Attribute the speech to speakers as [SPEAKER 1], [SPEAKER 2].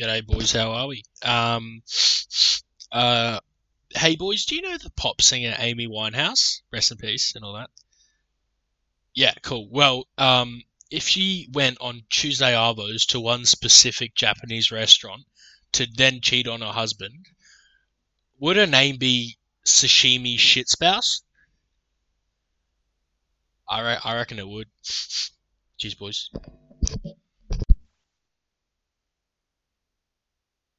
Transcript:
[SPEAKER 1] G'day, boys. How are we? Um, uh, hey, boys. Do you know the pop singer Amy Winehouse? Rest in peace and all that. Yeah, cool. Well, um, if she went on Tuesday Arvos to one specific Japanese restaurant to then cheat on her husband, would her name be Sashimi Shit Spouse? I, re- I reckon it would. Cheers, boys.